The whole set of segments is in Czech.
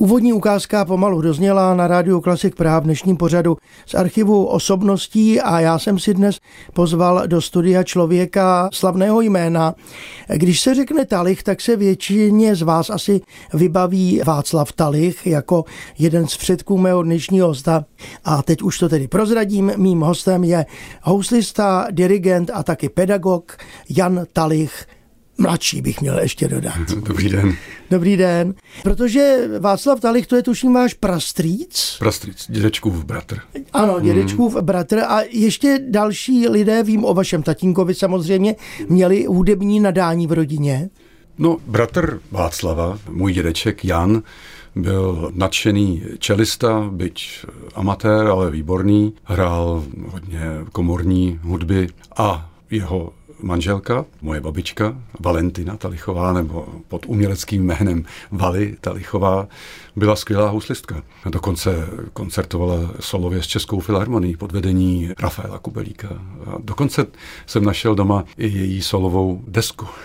Úvodní ukázka pomalu dozněla na rádiu Klasik Praha v dnešním pořadu z archivu osobností a já jsem si dnes pozval do studia člověka slavného jména. Když se řekne Talich, tak se většině z vás asi vybaví Václav Talich jako jeden z předků mého dnešního hosta. A teď už to tedy prozradím. Mým hostem je houslista, dirigent a taky pedagog Jan Talich mladší bych měl ještě dodat. Dobrý den. Dobrý den. Protože Václav Talich, to je tuším váš prastrýc. Prastrýc, dědečkův bratr. Ano, dědečkův mm. bratr a ještě další lidé, vím o vašem tatínkovi samozřejmě, měli hudební nadání v rodině. No, bratr Václava, můj dědeček Jan, byl nadšený čelista, byť amatér, ale výborný. Hrál hodně komorní hudby a jeho manželka, moje babička, Valentina Talichová, nebo pod uměleckým jménem Vali Talichová, byla skvělá houslistka. Dokonce koncertovala solově s Českou filharmonií pod vedení Rafaela Kubelíka. A dokonce jsem našel doma i její solovou desku.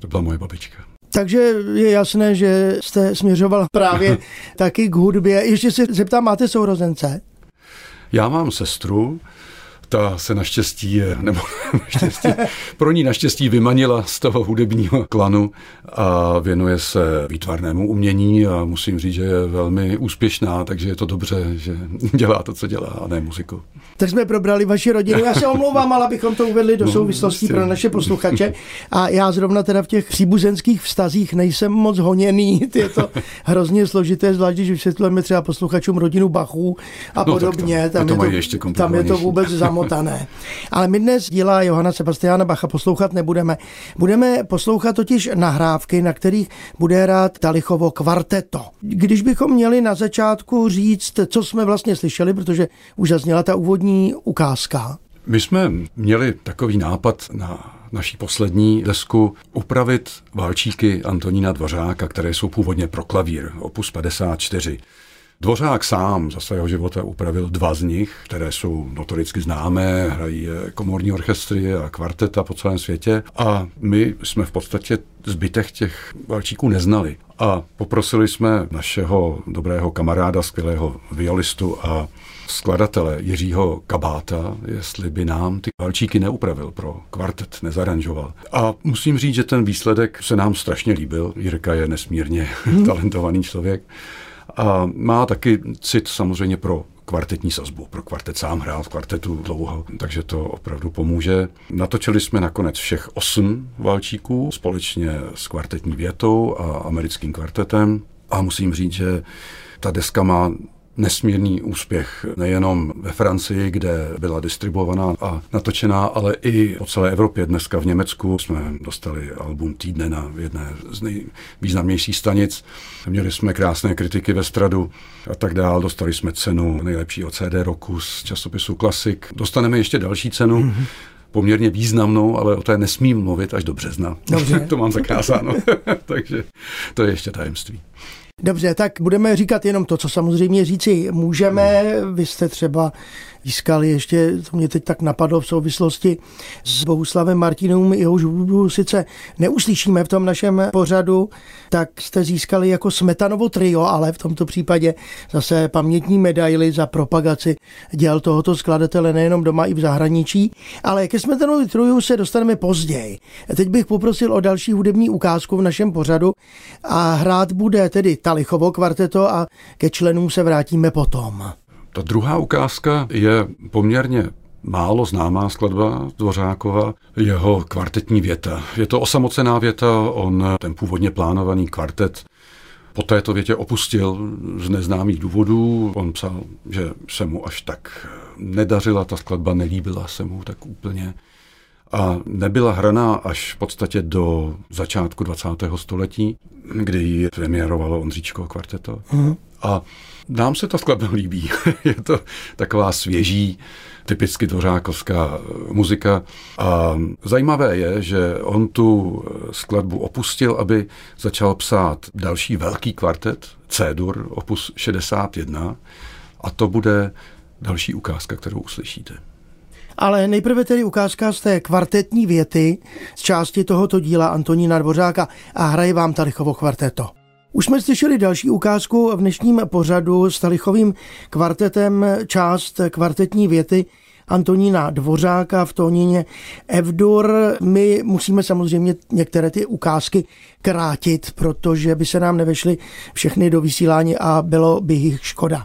To byla moje babička. Takže je jasné, že jste směřoval právě taky k hudbě. Ještě se zeptám, máte sourozence? Já mám sestru, ta se naštěstí, nebo naštěstí, pro ní naštěstí vymanila z toho hudebního klanu a věnuje se výtvarnému umění a musím říct, že je velmi úspěšná, takže je to dobře, že dělá to, co dělá a ne muziku. Tak jsme probrali vaši rodinu. Já se omlouvám, ale abychom to uvedli do no, souvislostí pro naše posluchače. A já zrovna teda v těch příbuzenských vztazích nejsem moc honěný. Je to hrozně složité, zvlášť když vysvětlujeme třeba posluchačům rodinu Bachů a no, podobně. Tam, to, je to, ještě tam je to vůbec zamotané. Ale my dnes díla Johana Sebastiana Bacha poslouchat nebudeme. Budeme poslouchat totiž nahrávky, na kterých bude hrát Talichovo kvarteto. Když bychom měli na začátku říct, co jsme vlastně slyšeli, protože už zazněla ta úvodní ukázka? My jsme měli takový nápad na naší poslední desku upravit válčíky Antonína Dvořáka, které jsou původně pro klavír, opus 54. Dvořák sám za svého života upravil dva z nich, které jsou notoricky známé, hrají komorní orchestry a kvarteta po celém světě a my jsme v podstatě zbytek těch valčíků neznali. A poprosili jsme našeho dobrého kamaráda, skvělého violistu a skladatele Jiřího Kabáta, jestli by nám ty valčíky neupravil pro kvartet, nezaranžoval. A musím říct, že ten výsledek se nám strašně líbil. Jirka je nesmírně hmm. talentovaný člověk a má taky cit samozřejmě pro kvartetní sazbu. Pro kvartet sám hrál v kvartetu dlouho, takže to opravdu pomůže. Natočili jsme nakonec všech osm valčíků společně s kvartetní větou a americkým kvartetem a musím říct, že ta deska má nesmírný úspěch nejenom ve Francii, kde byla distribuovaná a natočená, ale i po celé Evropě. Dneska v Německu jsme dostali album týdne na jedné z nejvýznamnějších stanic. Měli jsme krásné kritiky ve Stradu a tak dál. Dostali jsme cenu nejlepšího CD roku z časopisu Klasik. Dostaneme ještě další cenu. Mm-hmm poměrně významnou, ale o té nesmím mluvit až do března. Dobře. to mám zakázáno. Takže to je ještě tajemství. Dobře, tak budeme říkat jenom to, co samozřejmě říci můžeme. Vy jste třeba získali ještě, to mě teď tak napadlo v souvislosti s Bohuslavem Martinou, jehož hudbu sice neuslyšíme v tom našem pořadu, tak jste získali jako Smetanovo trio, ale v tomto případě zase pamětní medaily za propagaci děl tohoto skladatele nejenom doma i v zahraničí. Ale ke Smetanovi trio se dostaneme později. Teď bych poprosil o další hudební ukázku v našem pořadu a hrát bude tedy Talichovo kvarteto a ke členům se vrátíme potom. Ta druhá ukázka je poměrně málo známá skladba Dvořákova, jeho kvartetní věta. Je to osamocená věta, on ten původně plánovaný kvartet po této větě opustil z neznámých důvodů. On psal, že se mu až tak nedařila ta skladba, nelíbila se mu tak úplně. A nebyla hraná až v podstatě do začátku 20. století, kdy ji premiérovalo Ondříčko kvarteto. Mm. A nám se ta skladba líbí. je to taková svěží, typicky dvořákovská muzika. A zajímavé je, že on tu skladbu opustil, aby začal psát další velký kvartet, C-dur, opus 61, a to bude další ukázka, kterou uslyšíte. Ale nejprve tedy ukázka z té kvartetní věty z části tohoto díla Antonína Dvořáka a hraje vám Talichovo kvarteto. Už jsme slyšeli další ukázku v dnešním pořadu s Talichovým kvartetem část kvartetní věty Antonína Dvořáka v tónině Evdur. My musíme samozřejmě některé ty ukázky krátit, protože by se nám nevešly všechny do vysílání a bylo by jich škoda.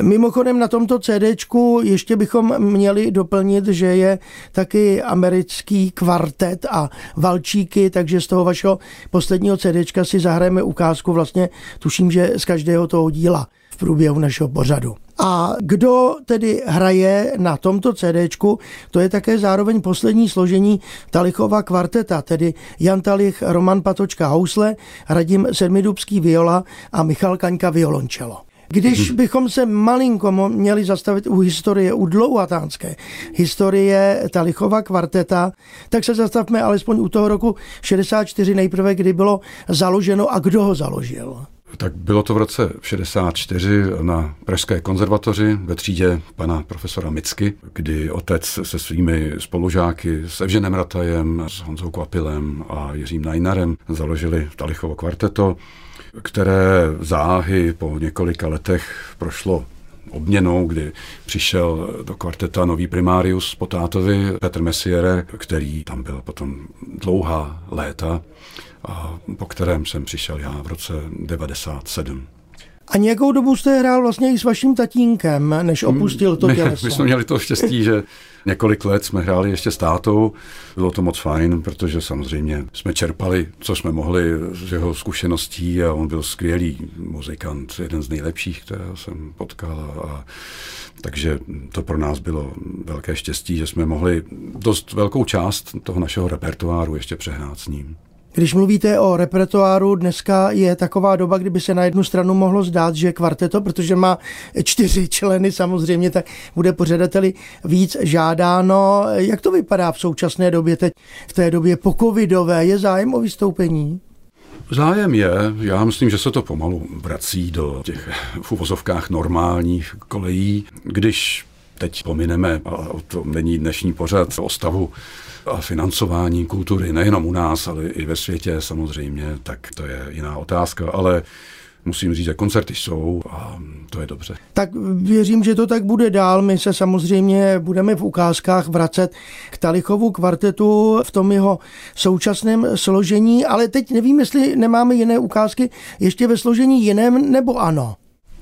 Mimochodem na tomto CDčku ještě bychom měli doplnit, že je taky americký kvartet a valčíky, takže z toho vašeho posledního CDčka si zahrajeme ukázku vlastně, tuším, že z každého toho díla v průběhu našeho pořadu. A kdo tedy hraje na tomto CDčku, to je také zároveň poslední složení Talichova kvarteta, tedy Jan Talich, Roman Patočka housle, Radim Sedmidubský viola a Michal Kaňka violončelo. Když hmm. bychom se malinko měli zastavit u historie, u dlouhatánské historie Talichova kvarteta, tak se zastavme alespoň u toho roku 64 nejprve, kdy bylo založeno a kdo ho založil. Tak bylo to v roce 64 na Pražské konzervatoři ve třídě pana profesora Micky, kdy otec se svými spolužáky s Evženem Ratajem, s Honzou Kvapilem a Jiřím Najnarem založili Talichovo kvarteto, které záhy po několika letech prošlo obměnou, kdy přišel do kvarteta nový primárius po tátovi Petr Messiere, který tam byl potom dlouhá léta a po kterém jsem přišel já v roce 97. A nějakou dobu jste hrál vlastně i s vaším tatínkem, než opustil to těleso. My, my jsme měli to štěstí, že několik let jsme hráli ještě s tátou. Bylo to moc fajn, protože samozřejmě jsme čerpali, co jsme mohli z jeho zkušeností a on byl skvělý muzikant, jeden z nejlepších, kterého jsem potkal. A, takže to pro nás bylo velké štěstí, že jsme mohli dost velkou část toho našeho repertoáru ještě přehrát s ním. Když mluvíte o repertoáru, dneska je taková doba, kdyby se na jednu stranu mohlo zdát, že kvarteto, protože má čtyři členy samozřejmě, tak bude pořadateli víc žádáno. Jak to vypadá v současné době teď, v té době pokovidové? Je zájem o vystoupení? Zájem je, já myslím, že se to pomalu vrací do těch v uvozovkách normálních kolejí, když teď pomineme, a to není dnešní pořad o stavu financování kultury nejenom u nás, ale i ve světě samozřejmě, tak to je jiná otázka, ale musím říct, že koncerty jsou a to je dobře. Tak věřím, že to tak bude dál. My se samozřejmě budeme v ukázkách vracet k Talichovu kvartetu v tom jeho současném složení, ale teď nevím, jestli nemáme jiné ukázky ještě ve složení jiném, nebo ano.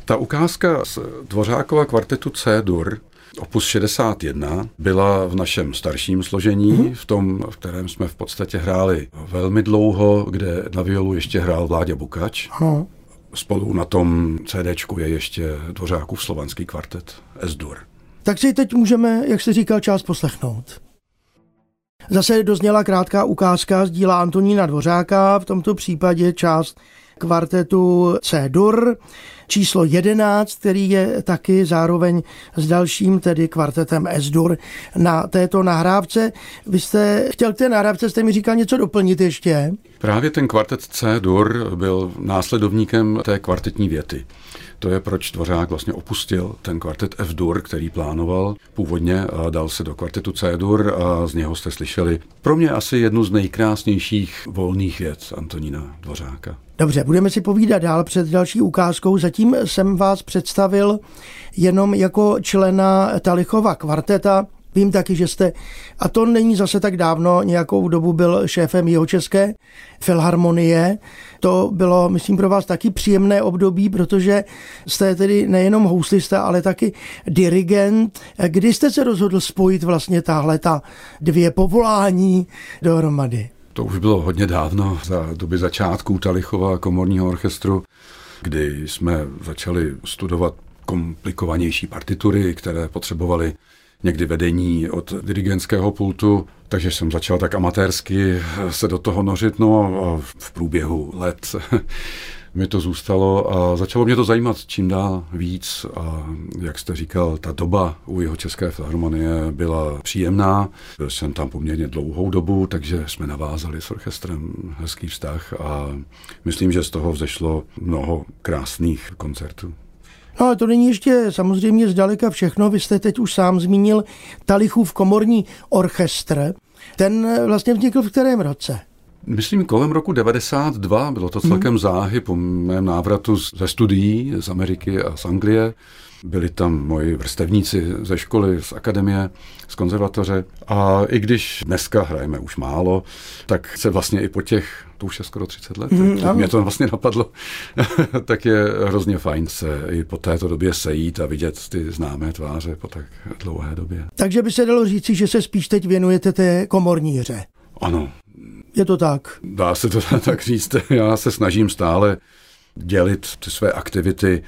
Ta ukázka z Dvořákova kvartetu C-dur Opus 61 byla v našem starším složení, mm-hmm. v tom, v kterém jsme v podstatě hráli velmi dlouho, kde na violu ještě hrál Vládě Bukač. Ano. Spolu na tom CDčku je ještě Dvořákův slovanský kvartet S-dur. Tak si teď můžeme, jak se říkal, část poslechnout. Zase dozněla krátká ukázka z díla Antonína Dvořáka, v tomto případě část kvartetu C-dur číslo 11, který je taky zároveň s dalším, tedy kvartetem S-dur na této nahrávce. Vy jste chtěl k té nahrávce, jste mi říkal něco doplnit ještě? Právě ten kvartet C-dur byl následovníkem té kvartetní věty. To je proč Dvořák vlastně opustil ten kvartet F-dur, který plánoval původně dal se do kvartetu C-dur a z něho jste slyšeli pro mě asi jednu z nejkrásnějších volných věc Antonína Dvořáka. Dobře, budeme si povídat dál před další ukázkou. Zatím jsem vás představil jenom jako člena Talichova kvarteta. Vím taky, že jste, a to není zase tak dávno, nějakou dobu byl šéfem jeho české filharmonie. To bylo, myslím, pro vás taky příjemné období, protože jste tedy nejenom houslista, ale taky dirigent. Kdy jste se rozhodl spojit vlastně tahle ta dvě povolání dohromady? To už bylo hodně dávno, za doby začátků Talichova komorního orchestru, kdy jsme začali studovat komplikovanější partitury, které potřebovaly někdy vedení od dirigentského pultu, takže jsem začal tak amatérsky se do toho nořit, no a v průběhu let mi to zůstalo a začalo mě to zajímat čím dál víc a jak jste říkal, ta doba u jeho České filharmonie byla příjemná. Byl jsem tam poměrně dlouhou dobu, takže jsme navázali s orchestrem hezký vztah a myslím, že z toho vzešlo mnoho krásných koncertů. No ale to není ještě samozřejmě zdaleka všechno. Vy jste teď už sám zmínil Talichův komorní orchestr. Ten vlastně vznikl v kterém roce? Myslím kolem roku 92, bylo to celkem záhy po mém návratu ze studií z Ameriky a z Anglie. Byli tam moji vrstevníci ze školy, z akademie, z konzervatoře. A i když dneska hrajeme už málo, tak se vlastně i po těch, to už je skoro 30 let, mm, mě to vlastně napadlo, tak je hrozně fajn se i po této době sejít a vidět ty známé tváře po tak dlouhé době. Takže by se dalo říci, že se spíš teď věnujete té komorní hře. Ano. Je to tak? Dá se to tak říct. Já se snažím stále dělit ty své aktivity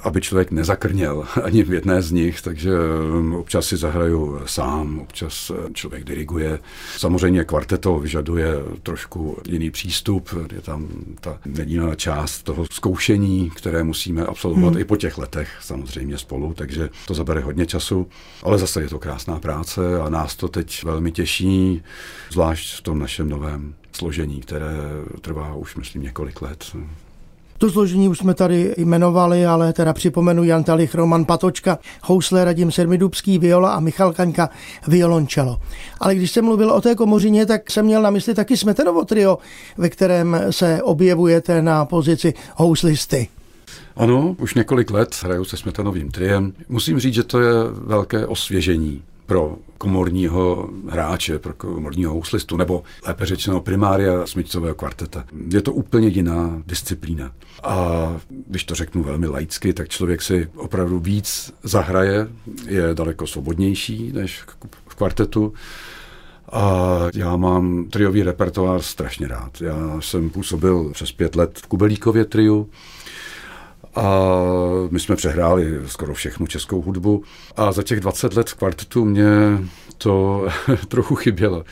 aby člověk nezakrněl ani v jedné z nich, takže um, občas si zahraju sám, občas uh, člověk diriguje. Samozřejmě kvarteto vyžaduje trošku jiný přístup, je tam ta nedílná část toho zkoušení, které musíme absolvovat hmm. i po těch letech samozřejmě spolu, takže to zabere hodně času, ale zase je to krásná práce a nás to teď velmi těší, zvlášť v tom našem novém složení, které trvá už, myslím, několik let. To složení už jsme tady jmenovali, ale teda připomenu Jan Talich, Roman Patočka, housle Radim Sermidubský, viola a Michal Kaňka, violončelo. Ale když jsem mluvil o té komořině, tak jsem měl na mysli taky Smetanovo trio, ve kterém se objevujete na pozici houslisty. Ano, už několik let hraju se Smetanovým triem. Musím říct, že to je velké osvěžení pro komorního hráče, pro komorního houslistu, nebo lépe řečeno primária smyčcového kvarteta. Je to úplně jiná disciplína. A když to řeknu velmi laicky, tak člověk si opravdu víc zahraje, je daleko svobodnější než v kvartetu. A já mám triový repertoár strašně rád. Já jsem působil přes pět let v Kubelíkově triu, a my jsme přehráli skoro všechnu českou hudbu a za těch 20 let v kvartetu mě to trochu chybělo.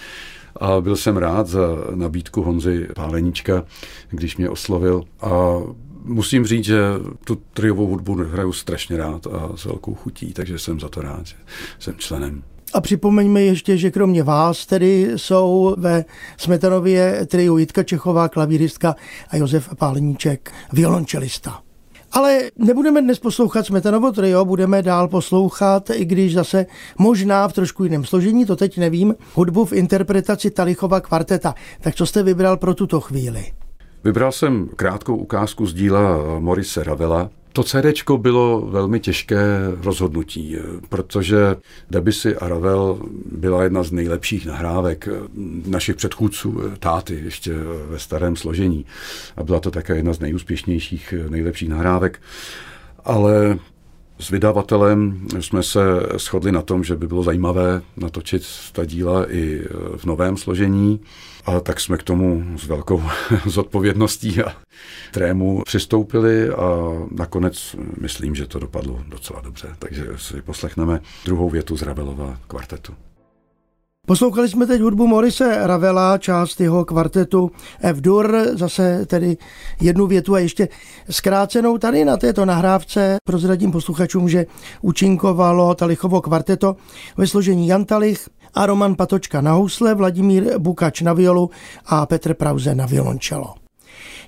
A byl jsem rád za nabídku Honzy Páleníčka, když mě oslovil. A musím říct, že tu triovou hudbu hraju strašně rád a s velkou chutí, takže jsem za to rád, že jsem členem. A připomeňme ještě, že kromě vás tedy jsou ve Smetanově triu Jitka Čechová, klavíristka a Josef Páleníček, violončelista. Ale nebudeme dnes poslouchat Smetanovo trio, budeme dál poslouchat, i když zase možná v trošku jiném složení, to teď nevím, hudbu v interpretaci Talichova kvarteta. Tak co jste vybral pro tuto chvíli? Vybral jsem krátkou ukázku z díla Morise Ravela, to CD bylo velmi těžké rozhodnutí, protože Debussy a Ravel byla jedna z nejlepších nahrávek našich předchůdců, táty, ještě ve starém složení. A byla to také jedna z nejúspěšnějších, nejlepších nahrávek. Ale s vydavatelem jsme se shodli na tom, že by bylo zajímavé natočit ta díla i v novém složení. A tak jsme k tomu s velkou zodpovědností a trému přistoupili a nakonec myslím, že to dopadlo docela dobře. Takže si poslechneme druhou větu z Ravelova kvartetu. Poslouchali jsme teď hudbu Morise Ravela, část jeho kvartetu F-dur, zase tedy jednu větu a ještě zkrácenou tady na této nahrávce. Prozradím posluchačům, že účinkovalo Talichovo kvarteto ve složení Jan Talich a Roman Patočka na housle, Vladimír Bukač na violu a Petr Prauze na violončelo.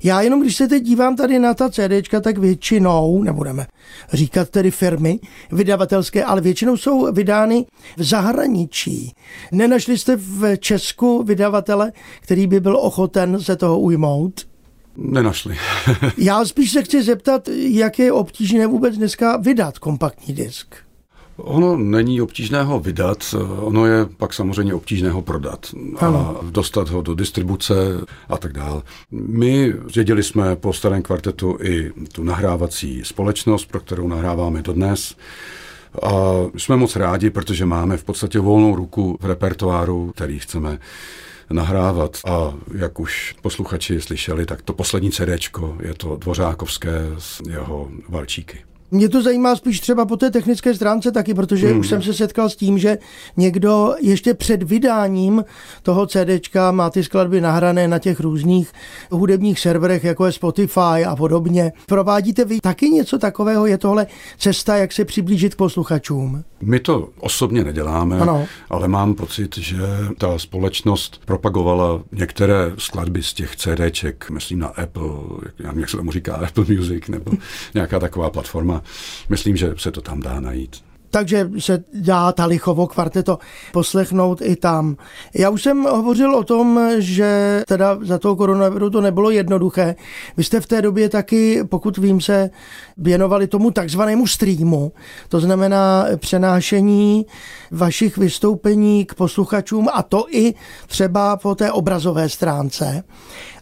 Já jenom, když se teď dívám tady na ta CDčka, tak většinou, nebudeme říkat tedy firmy vydavatelské, ale většinou jsou vydány v zahraničí. Nenašli jste v Česku vydavatele, který by byl ochoten se toho ujmout? Nenašli. Já spíš se chci zeptat, jak je obtížné vůbec dneska vydat kompaktní disk. Ono není obtížné ho vydat, ono je pak samozřejmě obtížné ho prodat ano. a dostat ho do distribuce a tak dále. My zdědili jsme po starém kvartetu i tu nahrávací společnost, pro kterou nahráváme dodnes. A jsme moc rádi, protože máme v podstatě volnou ruku v repertoáru, který chceme nahrávat. A jak už posluchači slyšeli, tak to poslední CD je to Dvořákovské z jeho Valčíky. Mě to zajímá spíš třeba po té technické stránce taky, protože hmm. už jsem se setkal s tím, že někdo ještě před vydáním toho CDčka má ty skladby nahrané na těch různých hudebních serverech, jako je Spotify a podobně. Provádíte vy taky něco takového? Je tohle cesta, jak se přiblížit k posluchačům? My to osobně neděláme, ano. ale mám pocit, že ta společnost propagovala některé skladby z těch CDček, myslím na Apple, jak se tomu říká, Apple Music, nebo nějaká taková platforma myslím, že se to tam dá najít takže se dá Talichovo kvarteto poslechnout i tam. Já už jsem hovořil o tom, že teda za toho koronaviru to nebylo jednoduché. Vy jste v té době taky, pokud vím, se věnovali tomu takzvanému streamu, to znamená přenášení vašich vystoupení k posluchačům a to i třeba po té obrazové stránce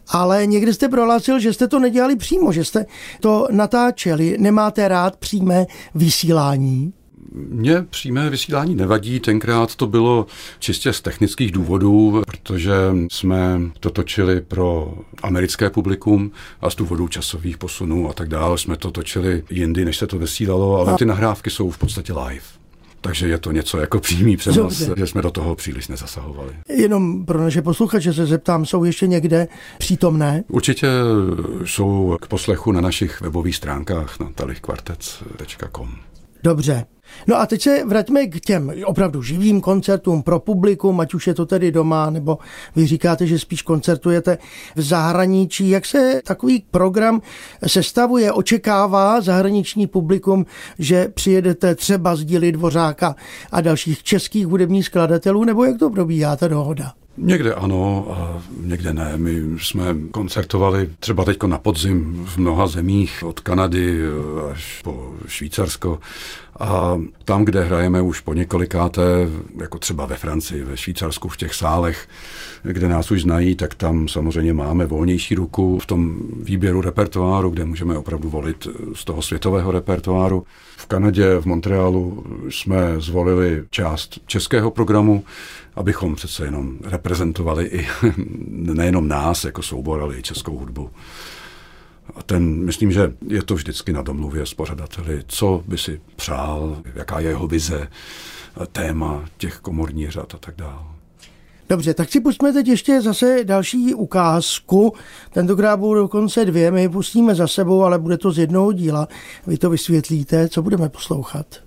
ale někdy jste prohlásil, že jste to nedělali přímo, že jste to natáčeli. Nemáte rád přímé vysílání? Mně přímé vysílání nevadí, tenkrát to bylo čistě z technických důvodů, protože jsme to točili pro americké publikum a z důvodů časových posunů a tak dále jsme to točili jindy, než se to vysílalo, ale ty nahrávky jsou v podstatě live. Takže je to něco jako přímý přenos, že jsme do toho příliš nezasahovali. Jenom pro naše posluchače se zeptám, jsou ještě někde přítomné? Určitě jsou k poslechu na našich webových stránkách na talichkvartec.com. Dobře, No a teď se vraťme k těm opravdu živým koncertům pro publikum, ať už je to tedy doma, nebo vy říkáte, že spíš koncertujete v zahraničí. Jak se takový program sestavuje? Očekává zahraniční publikum, že přijedete třeba z díly Dvořáka a dalších českých hudebních skladatelů, nebo jak to probíhá ta dohoda? Někde ano a někde ne. My jsme koncertovali třeba teď na podzim v mnoha zemích, od Kanady až po Švýcarsko. A tam, kde hrajeme už po několikáté, jako třeba ve Francii, ve Švýcarsku, v těch sálech, kde nás už znají, tak tam samozřejmě máme volnější ruku v tom výběru repertoáru, kde můžeme opravdu volit z toho světového repertoáru. V Kanadě, v Montrealu jsme zvolili část českého programu, abychom přece jenom reprezentovali i nejenom nás jako soubor, ale i českou hudbu. A ten, myslím, že je to vždycky na domluvě s pořadateli, co by si přál, jaká je jeho vize, téma těch komorních řad a tak dále. Dobře, tak si pustíme teď ještě zase další ukázku. Tentokrát budou dokonce dvě, my ji pustíme za sebou, ale bude to z jednoho díla. Vy to vysvětlíte, co budeme poslouchat.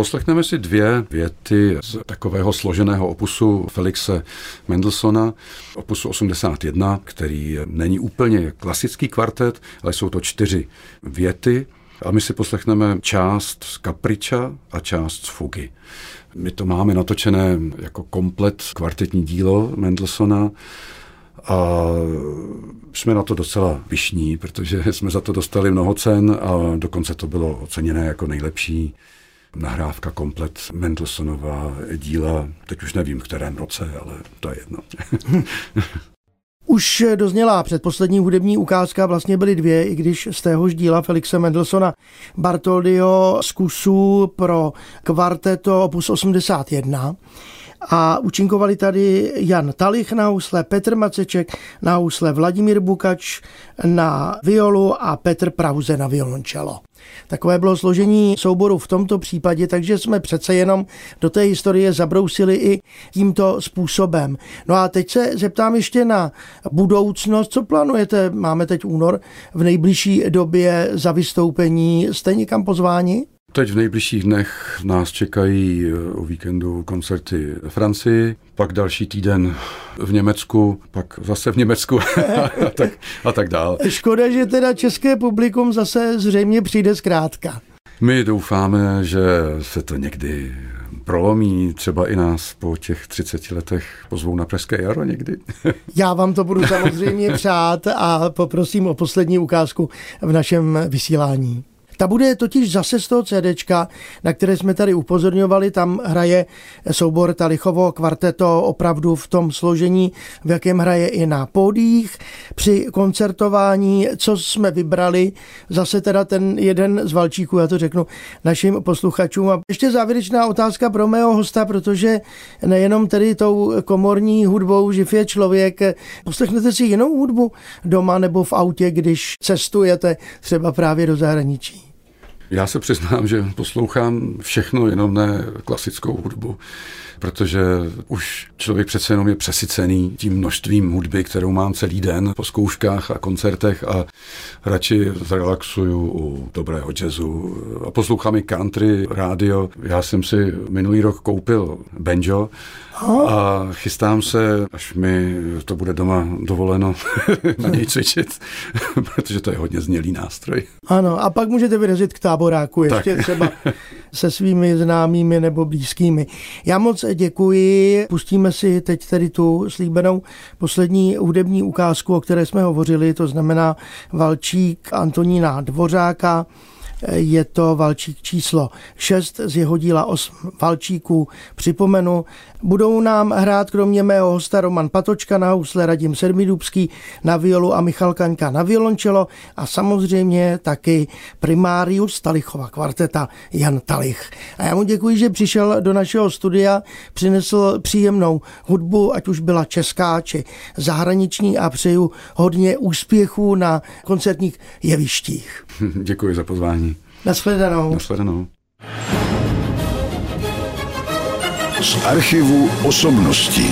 Poslechneme si dvě věty z takového složeného opusu Felixe Mendelssohna, opusu 81, který není úplně klasický kvartet, ale jsou to čtyři věty. A my si poslechneme část z Kapriča a část z Fugy. My to máme natočené jako komplet kvartetní dílo Mendelssohna a jsme na to docela vyšní, protože jsme za to dostali mnoho cen a dokonce to bylo oceněné jako nejlepší nahrávka komplet Mendelssohnova díla, teď už nevím v kterém roce, ale to je jedno. Už dozněla předposlední hudební ukázka, vlastně byly dvě, i když z téhož díla Felixe Mendelssohna Bartoldio z kusu pro kvarteto opus 81 a účinkovali tady Jan Talich na housle, Petr Maceček na housle, Vladimír Bukač na violu a Petr Prauze na violončelo. Takové bylo složení souboru v tomto případě, takže jsme přece jenom do té historie zabrousili i tímto způsobem. No a teď se zeptám ještě na budoucnost. Co plánujete? Máme teď únor v nejbližší době za vystoupení. Jste někam pozváni? Teď v nejbližších dnech nás čekají eh, o víkendu koncerty ve Francii, pak další týden v Německu, pak zase v Německu a, tak, a tak dále. Škoda, že teda české publikum zase zřejmě přijde zkrátka. My doufáme, že se to někdy prolomí, třeba i nás po těch 30 letech pozvou na Pražské jaro někdy. Já vám to budu samozřejmě přát a poprosím o poslední ukázku v našem vysílání. Ta bude totiž zase z toho CDčka, na které jsme tady upozorňovali, tam hraje soubor Talichovo kvarteto opravdu v tom složení, v jakém hraje i na pódích. Při koncertování, co jsme vybrali, zase teda ten jeden z valčíků, já to řeknu našim posluchačům. A ještě závěrečná otázka pro mého hosta, protože nejenom tedy tou komorní hudbou živ je člověk, poslechnete si jinou hudbu doma nebo v autě, když cestujete třeba právě do zahraničí. Já se přiznám, že poslouchám všechno, jenom ne klasickou hudbu, protože už člověk přece jenom je přesycený tím množstvím hudby, kterou mám celý den po zkouškách a koncertech a radši zrelaxuju u dobrého jazzu a poslouchám i country, rádio. Já jsem si minulý rok koupil banjo a chystám se, až mi to bude doma dovoleno na něj cvičit, protože to je hodně znělý nástroj. Ano, a pak můžete vyrazit k táboru táboráku, ještě tak. třeba se svými známými nebo blízkými. Já moc děkuji, pustíme si teď tedy tu slíbenou poslední hudební ukázku, o které jsme hovořili, to znamená Valčík Antonína Dvořáka, je to valčík číslo 6 z jeho díla 8 valčíků. Připomenu, budou nám hrát kromě mého hosta Roman Patočka na housle Radim Sermidubský na violu a Michal Kaňka na violončelo a samozřejmě taky primárius Talichova kvarteta Jan Talich. A já mu děkuji, že přišel do našeho studia, přinesl příjemnou hudbu, ať už byla česká či zahraniční a přeju hodně úspěchů na koncertních jevištích. Děkuji za pozvání. Nashledanou. Nashledanou. Z archivu osobností.